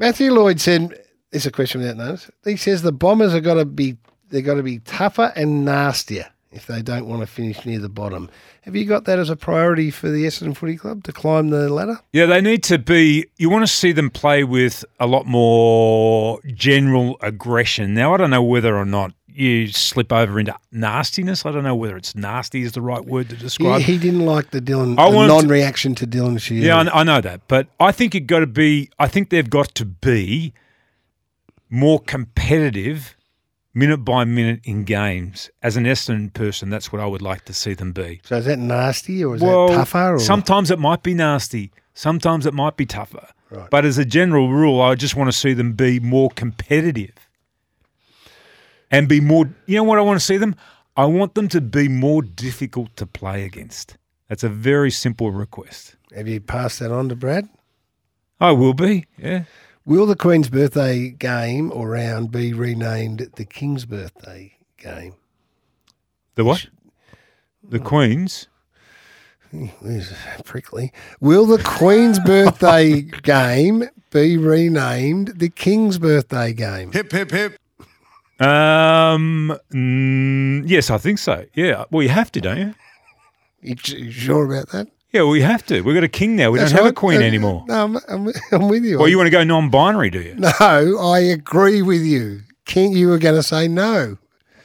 Matthew Lloyd said, "It's a question without notice." He says the Bombers are got to be they've got to be tougher and nastier if they don't want to finish near the bottom. Have you got that as a priority for the Essendon Footy Club to climb the ladder? Yeah, they need to be. You want to see them play with a lot more general aggression. Now, I don't know whether or not you slip over into nastiness. I don't know whether it's nasty is the right word to He, describe. he didn't like the Dylan I the non-reaction to Dylan Shiel. Yeah, I, I know that, but I think you've got to be. I think they've got to be more competitive, minute by minute in games. As an Essendon person, that's what I would like to see them be. So is that nasty or is well, that tougher? Or? sometimes it might be nasty. Sometimes it might be tougher. Right. But as a general rule, I just want to see them be more competitive and be more. You know what I want to see them? I want them to be more difficult to play against. That's a very simple request. Have you passed that on to Brad? I will be. Yeah. Will the Queen's birthday game or round be renamed the King's birthday game? The what? The Queens. This prickly. Will the Queen's birthday game be renamed the King's birthday game? Hip, hip, hip. Um. mm, yes, I think so. Yeah. Well, you have to, don't you? You, you sure about that? Yeah. Well, you have to. We've got a king now. We don't have a queen uh, anymore. No, I'm, I'm, I'm with you. Well, you want to go non-binary, do you? no, I agree with you. King, you were going to say no.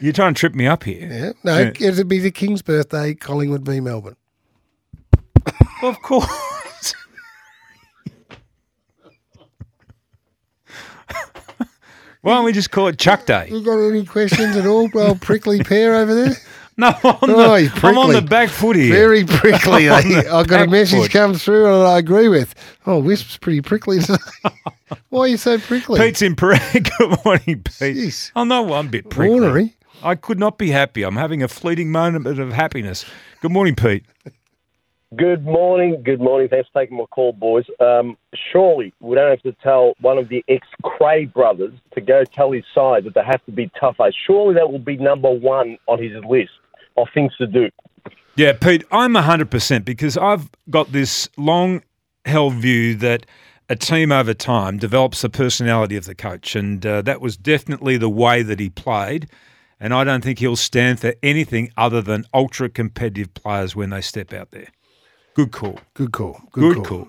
You're trying to trip me up here. Yeah, no, Yeah. it'd be the King's birthday, Collingwood v Melbourne. Well, of course. Why don't we just call it Chuck Day? You got any questions at all, well, prickly pear over there? No, I'm on, Oh, the, I'm on the back foot here. Very prickly. I eh? got a message foot. come through and I agree with. Oh, Wisp's pretty prickly today. Why are you so prickly? Pete's in Parade. Good morning, Pete. Jeez. Oh no, I'm a bit prickly. Ornery. I could not be happy. I'm having a fleeting moment of happiness. Good morning, Pete. Good morning. Good morning. Thanks for taking my call, boys. Um, surely we don't have to tell one of the ex Cray brothers to go tell his side that they have to be tougher. Surely that will be number one on his list of things to do. Yeah, Pete, I'm 100% because I've got this long held view that a team over time develops the personality of the coach. And uh, that was definitely the way that he played. And I don't think he'll stand for anything other than ultra competitive players when they step out there. Good call. Good call. Good, Good, call.